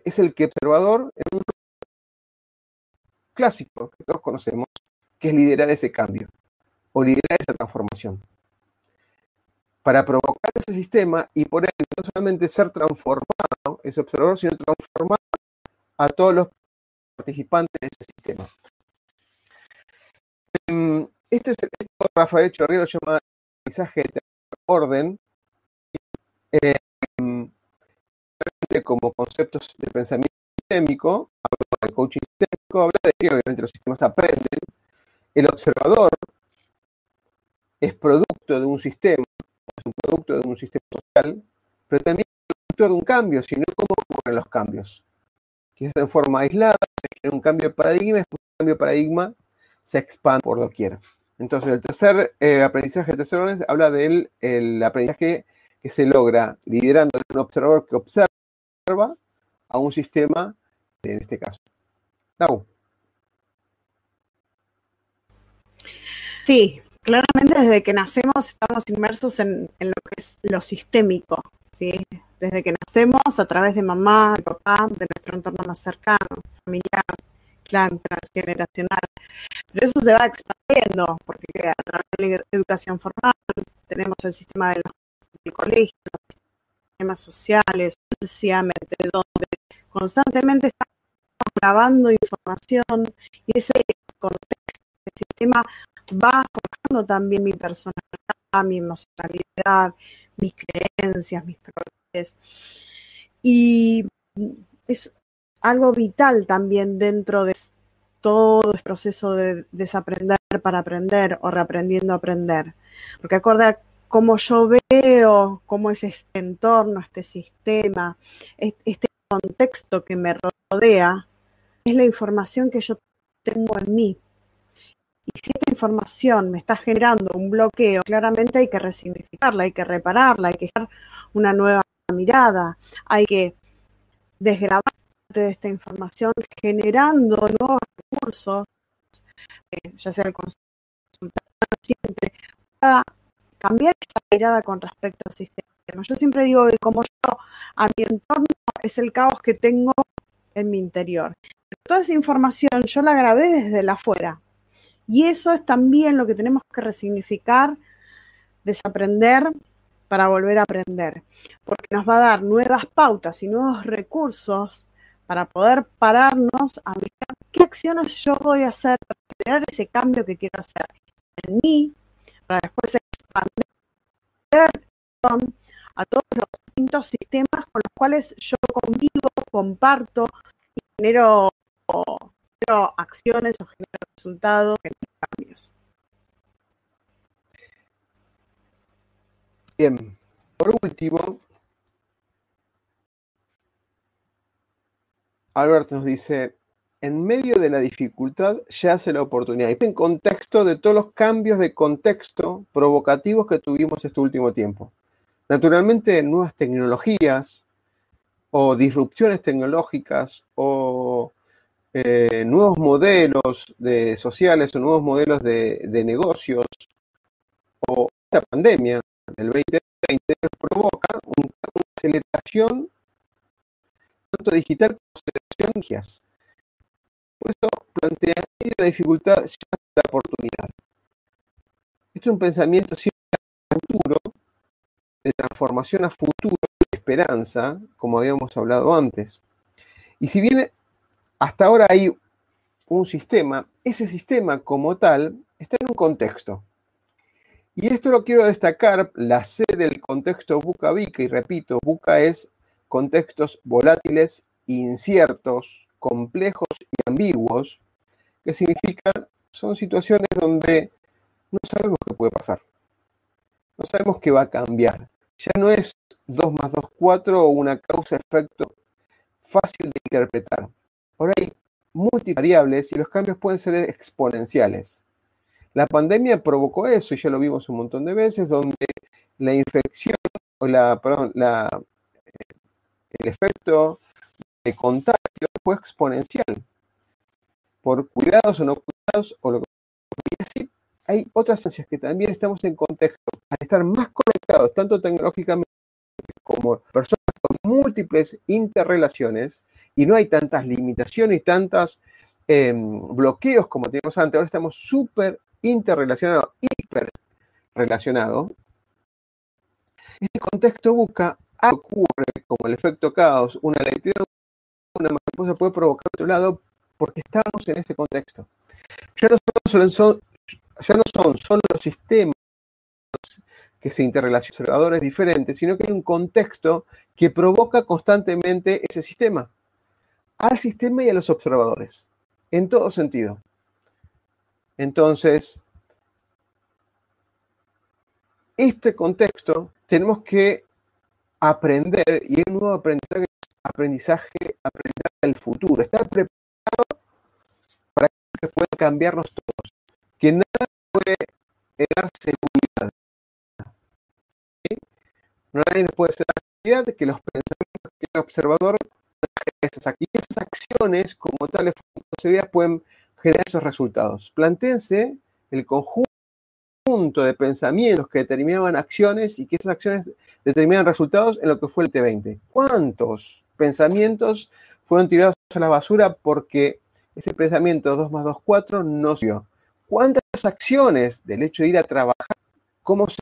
es el que observador en un clásico que todos conocemos, que es liderar ese cambio o liderar esa transformación. Para provocar ese sistema y por ende no solamente ser transformado, ese observador, sino transformar a todos los participantes de ese sistema. Em, este es esto Rafael Chorriero llama mensaje de orden. Eh, como conceptos de pensamiento sistémico, habla del coaching sistémico, habla de que obviamente los sistemas aprenden. El observador es producto de un sistema, es un producto de un sistema social, pero también es producto de un cambio, sino cómo ocurren los cambios. Quizás en forma aislada se genera un cambio de paradigma, un cambio de paradigma se expande por doquier. Entonces, el tercer eh, aprendizaje, el tercer orden, habla del el aprendizaje que se logra liderando de un observador que observa a un sistema, en este caso. Lau. Sí, claramente desde que nacemos estamos inmersos en, lo que es lo sistémico, ¿sí? Desde que nacemos a través de mamá, de papá, de nuestro entorno más cercano, familiar, clan, transgeneracional. Pero eso se va expandiendo, porque a través de la educación formal tenemos el sistema de los, del colegio, los sistemas sociales, sucesivamente, donde constantemente estamos grabando información y ese contexto, el sistema va forjando también mi personalidad, mi emocionalidad, mis creencias, mis propiedades. Y es algo vital también dentro de todo el proceso de desaprender para aprender o reaprendiendo a aprender. Porque acuerda cómo yo veo, cómo es este entorno, este sistema, este contexto que me rodea, es la información que yo tengo en mí. Si esta información me está generando un bloqueo, claramente hay que resignificarla, hay que repararla, hay que dar una nueva mirada, hay que desgrabar de esta información generando nuevos recursos, eh, ya sea el consultor paciente, para cambiar esa mirada con respecto al sistema. Yo siempre digo que como yo, a mi entorno es el caos que tengo en mi interior. toda esa información yo la grabé desde la afuera, y eso es también lo que tenemos que resignificar, desaprender para volver a aprender, porque nos va a dar nuevas pautas y nuevos recursos para poder pararnos a mirar qué acciones yo voy a hacer para generar ese cambio que quiero hacer en mí, para después expandir a todos los distintos sistemas con los cuales yo convivo, comparto y genero acciones o genero resultados, cambios. Bien, por último, Albert nos dice, en medio de la dificultad yace la oportunidad. Y en contexto de todos los cambios de contexto provocativos que tuvimos este último tiempo. Naturalmente, nuevas tecnologías o disrupciones tecnológicas o eh, nuevos modelos de sociales o nuevos modelos de, negocios o esta pandemia del 2020 provoca una aceleración tanto digital como aceleración Por eso plantea la dificultad ya la oportunidad. Esto es un pensamiento siempre futuro, de transformación a futuro, de esperanza, como habíamos hablado antes. Y si bien hasta ahora hay un sistema, ese sistema como tal está en un contexto. Y esto lo quiero destacar, la C del contexto buca-bica, y repito, buca es contextos volátiles, inciertos, complejos y ambiguos, que significa, son situaciones donde no sabemos qué puede pasar. No sabemos qué va a cambiar. Ya no es 2 más 2, 4 o una causa-efecto fácil de interpretar. Ahora hay multivariables y los cambios pueden ser exponenciales. La pandemia provocó eso y ya lo vimos un montón de veces, donde la infección o la, el efecto de contagio fue exponencial por cuidados o no cuidados o lo que así hay otras ciencias que también estamos en contexto al estar más conectados tanto tecnológicamente como personas con múltiples interrelaciones y no hay tantas limitaciones y tantos em, bloqueos como teníamos antes. Ahora estamos súper interrelacionados, hiper relacionados. Este contexto busca ocurre como el efecto caos, una lectura, una mariposa puede provocar otro lado porque estamos en ese contexto. Ya no son, ya no son solo los sistemas que se interrelacionan observadores diferentes, sino que hay un contexto que provoca constantemente ese sistema al sistema y a los observadores, en todo sentido. Entonces, este contexto tenemos que aprender, y el nuevo aprendizaje, aprendizaje, aprendizaje del futuro, estar preparado para que pueda cambiarnos todos, que nada puede dar seguridad. Nadie nos puede dar seguridad de que los pensamientos que el observador esas, esas acciones como tales ideas pueden generar esos resultados. Plantéense el conjunto de pensamientos que determinaban acciones y que esas acciones determinan resultados en lo que fue el T20. ¿Cuántos pensamientos fueron tirados a la basura porque ese pensamiento 2 más 2, 4 no sirvió? ¿Cuántas acciones del hecho de ir a trabajar, cómo, se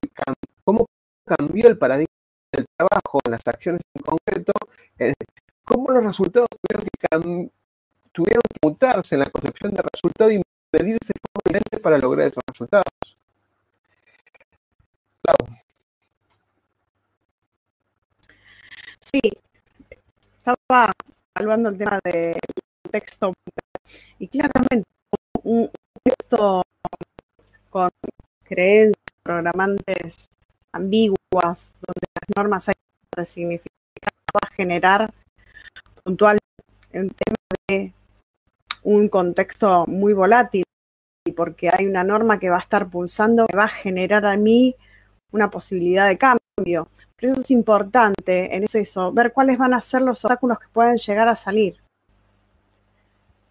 cómo cambió el paradigma del trabajo, las acciones en concreto, cómo los resultados tuvieron que, tuvieron que mutarse en la concepción de resultado y medirse para lograr esos resultados? Sí, estaba evaluando el tema del texto y claramente un texto con creencias programantes ambiguas, donde las normas hay que resignificar, va a generar puntual un tema de un contexto muy volátil, porque hay una norma que va a estar pulsando, que va a generar a mí una posibilidad de cambio. Por eso es importante en eso, ver cuáles van a ser los obstáculos que pueden llegar a salir.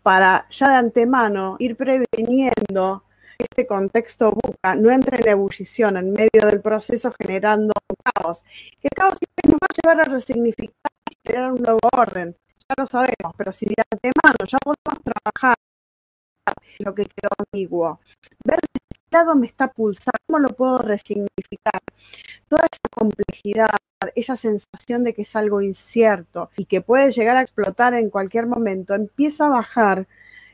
Para ya de antemano ir previniendo que este contexto buca no entre en ebullición en medio del proceso generando un caos. El caos nos va a llevar a resignificar crear un nuevo orden. Ya lo sabemos, pero si de antemano ya podemos trabajar lo que quedó ambiguo, ver lado me está pulsando, cómo lo puedo resignificar. Toda esa complejidad, esa sensación de que es algo incierto y que puede llegar a explotar en cualquier momento, empieza a bajar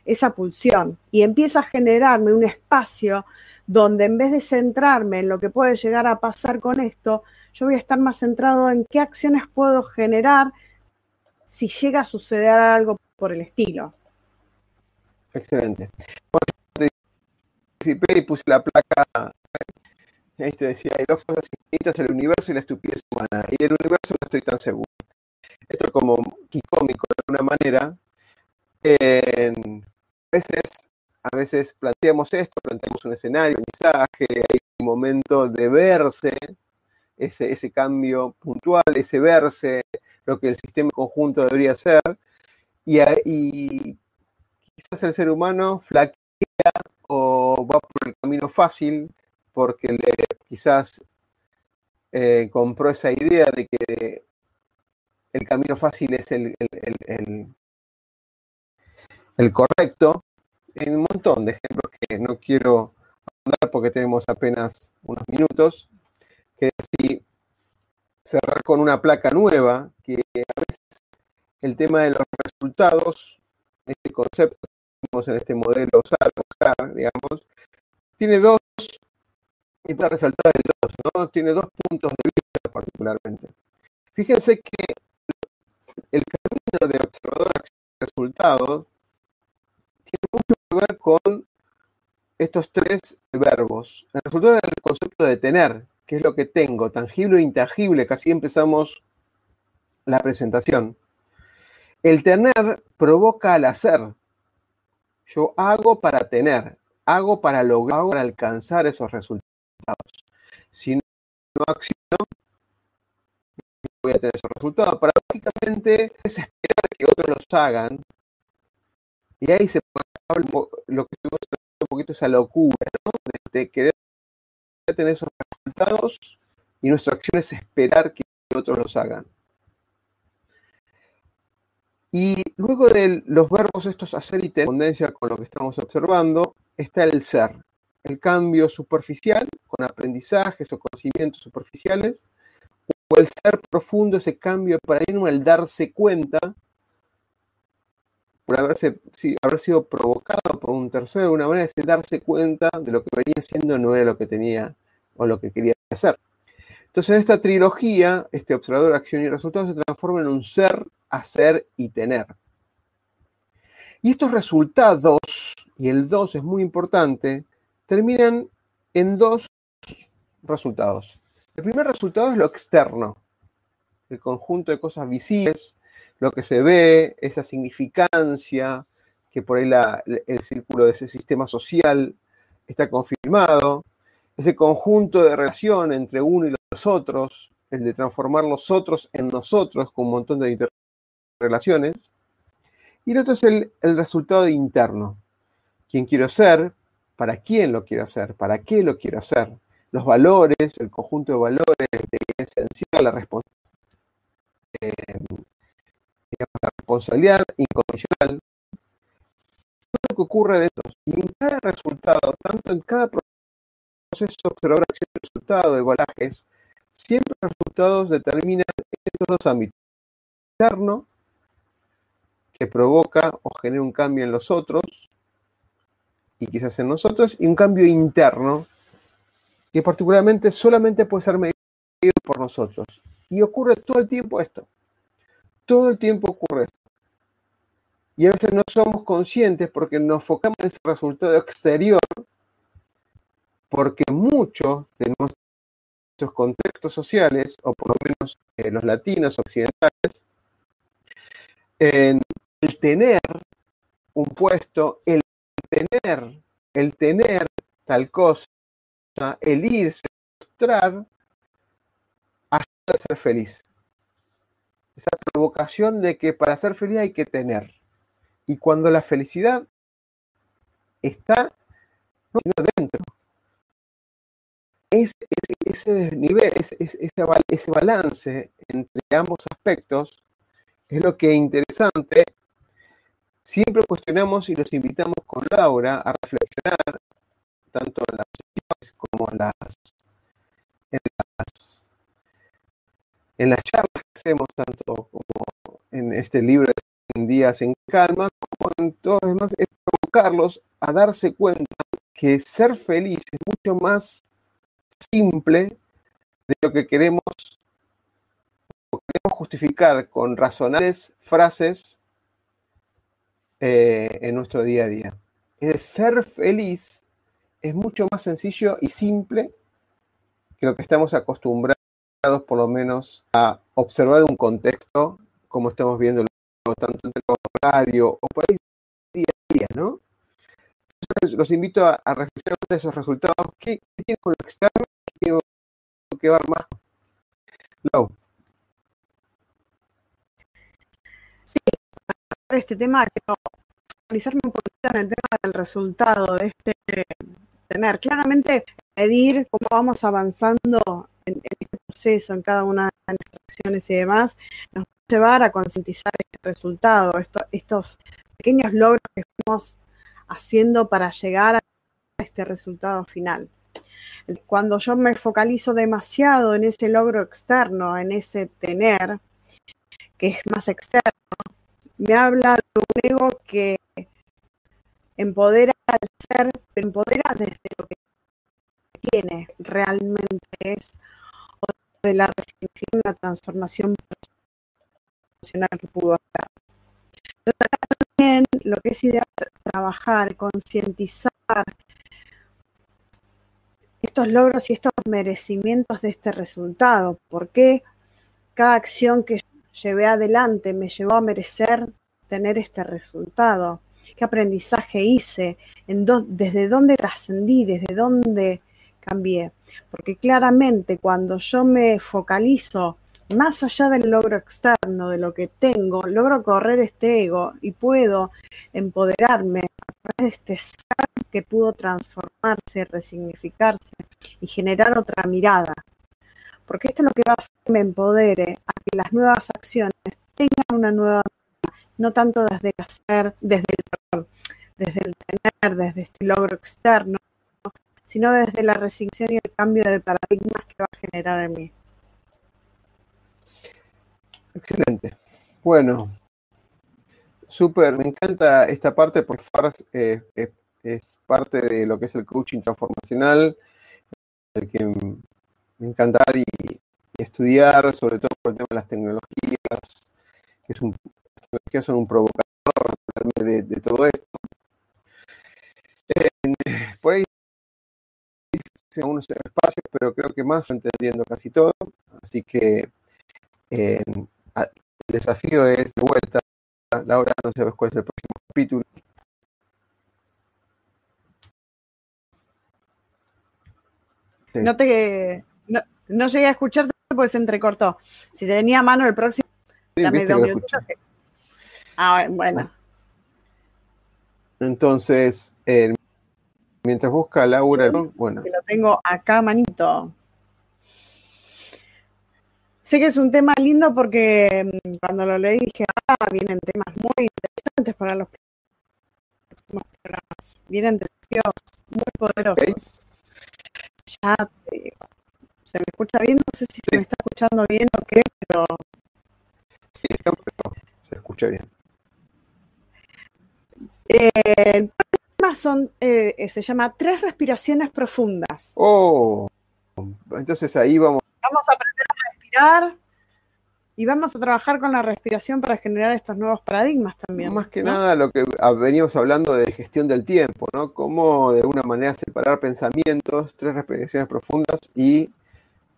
esa pulsión y empieza a generarme un espacio donde en vez de centrarme en lo que puede llegar a pasar con esto, yo voy a estar más centrado en qué acciones puedo generar si llega a suceder algo por el estilo. Excelente y puse la placa. Ahí te decía, hay dos cosas infinitas, el universo y la estupidez humana. Y del universo no estoy tan seguro. Esto es como quicómico de alguna manera. a, veces, a veces planteamos esto, planteamos un escenario, un mensaje, hay un momento de verse, ese, ese cambio puntual, ese verse, lo que el sistema conjunto debería ser. Y, y quizás el ser humano flaquea o va por el camino fácil porque quizás eh, compró esa idea de que el camino fácil es el, el, correcto. Hay un montón de ejemplos que no quiero porque tenemos apenas unos minutos. Que si cerrar con una placa nueva, que a veces el tema de los resultados, este concepto en este modelo usar, digamos, tiene dos, y para resaltar el dos. Tiene dos puntos de vista particularmente. Fíjense que el camino de observador a resultados tiene mucho que ver con estos tres verbos. El resultado es el concepto de tener, que es lo que tengo, tangible e intangible, casi empezamos la presentación. El tener provoca al hacer, yo hago para tener, hago para lograr, para alcanzar esos resultados. Si no acciono, no voy a tener esos resultados. Paradójicamente es esperar que otros los hagan. Y ahí se pone lo que estuvimos un poquito esa locura, ¿no? De querer tener esos resultados y nuestra acción es esperar que otros los hagan. Y luego de los verbos estos hacer y tener con lo que estamos observando, está el ser, el cambio superficial con aprendizajes o conocimientos superficiales, o el ser profundo, ese cambio de paradigma, el darse cuenta, por haberse, haber sido provocado por un tercero de una manera, ese darse cuenta de lo que venía siendo no era lo que tenía o lo que quería hacer. Entonces, en esta trilogía, este observador, acción y resultado se transforma en un ser hacer y tener. Y estos resultados, y el 2 es muy importante, terminan en dos resultados. El primer resultado es lo externo, el conjunto de cosas visibles, lo que se ve, esa significancia, que por ahí el círculo de ese sistema social está confirmado, ese conjunto de relación entre uno y los otros, el de transformar los otros en nosotros con un montón de relaciones. Y el otro es el, resultado interno. ¿Quién quiero ser? ¿Para quién lo quiero hacer? ¿Para qué lo quiero hacer? Los valores, el conjunto de valores de esencial, la, eh, la responsabilidad incondicional, todo lo que ocurre dentro. Y en cada resultado, tanto en cada proceso de observar acción resultado, igualajes, siempre los resultados determinan estos dos ámbitos. Interno, que provoca o genera un cambio en los otros, y quizás en nosotros, y un cambio interno, que particularmente solamente puede ser medido por nosotros. Y ocurre todo el tiempo esto. Todo el tiempo ocurre. Y a veces no somos conscientes porque nos enfocamos en ese resultado exterior, porque muchos de nuestros contextos sociales, o por lo menos eh, los latinos occidentales, en el tener un puesto, el tener, el tener tal cosa, el irse, mostrar, ayuda ser feliz. Esa provocación de que para ser feliz hay que tener. Y cuando la felicidad está no, dentro, es, ese nivel, ese, ese balance entre ambos aspectos es lo que es interesante. Siempre cuestionamos y los invitamos con Laura a reflexionar tanto en las como en las, en las charlas que hacemos, tanto como en este libro de Días en Calma, como en todos los demás, es provocarlos a darse cuenta que ser feliz es mucho más simple de lo que queremos queremos justificar con razonables frases eh, en nuestro día a día. Es ser feliz es mucho más sencillo y simple que lo que estamos acostumbrados, por lo menos, a observar un contexto como estamos viendo tanto en radio o por ahí día a día, ¿no? los invito a, reflexionar de esos resultados. ¿Qué, tiene con lo externo? ¿Qué que ver más? No. Sí, este tema quiero analizarme un poquito en el tema del resultado de este tener. Claramente, medir cómo vamos avanzando en, este proceso, en cada una de nuestras acciones y demás, nos va a llevar a concientizar este resultado, estos pequeños logros que estamos haciendo para llegar a este resultado final. Cuando yo me focalizo demasiado en ese logro externo, en ese tener, que es más externo, me habla de un ego que empodera al ser, pero empodera desde lo que tiene realmente es, de la la transformación emocional que pudo hacer. también lo que es ideal trabajar, concientizar estos logros y estos merecimientos de este resultado. porque cada acción que llevé adelante me llevó a merecer tener este resultado? ¿Qué aprendizaje hice? ¿En ¿Desde dónde trascendí? ¿Desde dónde cambié? Porque claramente cuando yo me focalizo más allá del logro externo, de lo que tengo, logro correr este ego y puedo empoderarme a través de este ser que pudo transformarse, resignificarse y generar otra mirada. Porque esto es lo que va a hacer que me empodere a que las nuevas acciones tengan una nueva no tanto desde el hacer, desde el, desde el tener, desde este logro externo, sino desde la resignación y el cambio de paradigmas que va a generar en mí. Excelente. Bueno, súper, me encanta esta parte, por favor, eh, eh, es parte de lo que es el coaching transformacional, el que me encanta y, estudiar, sobre todo por el tema de las tecnologías, que es un, tecnologías son un provocador de, de todo esto. por ahí algunos espacios, pero creo que más entendiendo casi todo. Así que el desafío es de vuelta. Laura, no sabes cuál es el próximo capítulo. No te no, no, llegué a escucharte porque se entrecortó. Si tenía a mano el próximo, sí, dame dos minutos. Ah, bueno. Entonces, eh, mientras busca Laura, bueno. lo tengo acá, manito. Sé que es un tema lindo porque mm, cuando lo leí dije, ah, vienen temas muy interesantes para los próximos programas. Vienen desafíos muy poderosos. Ya se me escucha bien, no sé si se me está escuchando bien o qué, pero... Sí, pero se escucha bien. Eh, tema son, eh, se llama Tres respiraciones profundas. Oh, entonces ahí vamos. Vamos a aprender a respirar y vamos a trabajar con la respiración para generar estos nuevos paradigmas también. Más que nada lo que venimos hablando de gestión del tiempo, ¿no? Cómo de alguna manera separar pensamientos, tres respiraciones profundas y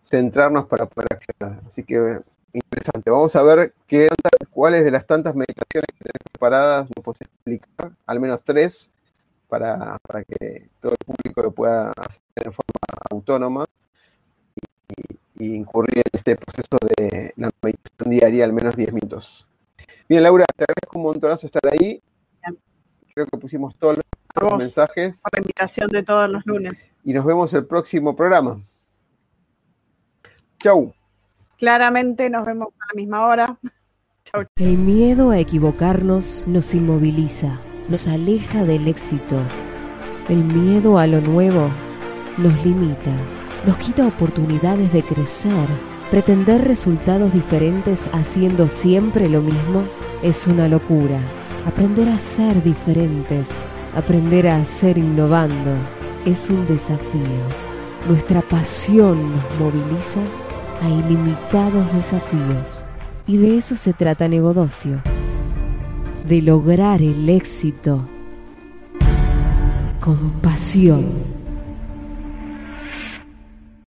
centrarnos para poder accionar. Así que interesante. Vamos a ver qué, cuáles de las tantas meditaciones que tenemos preparadas nos puedes explicar, al menos tres, para, que todo el público lo pueda hacer de forma autónoma y, incurrir en este proceso de la meditación diaria, al menos 10 minutos. Bien, Laura, te agradezco un montonazo estar ahí. Creo que pusimos todos los mensajes. Para la invitación de todos los lunes. Y nos vemos el próximo programa. Chau. Claramente nos vemos a la misma hora. Chau. El miedo a equivocarnos nos inmoviliza, nos aleja del éxito. El miedo a lo nuevo nos limita, nos quita oportunidades de crecer. Pretender resultados diferentes haciendo siempre lo mismo es una locura. Aprender a ser diferentes, aprender a ser innovando, es un desafío. Nuestra pasión nos moviliza a ilimitados desafíos. Y de eso se trata Negodocio, de lograr el éxito con pasión.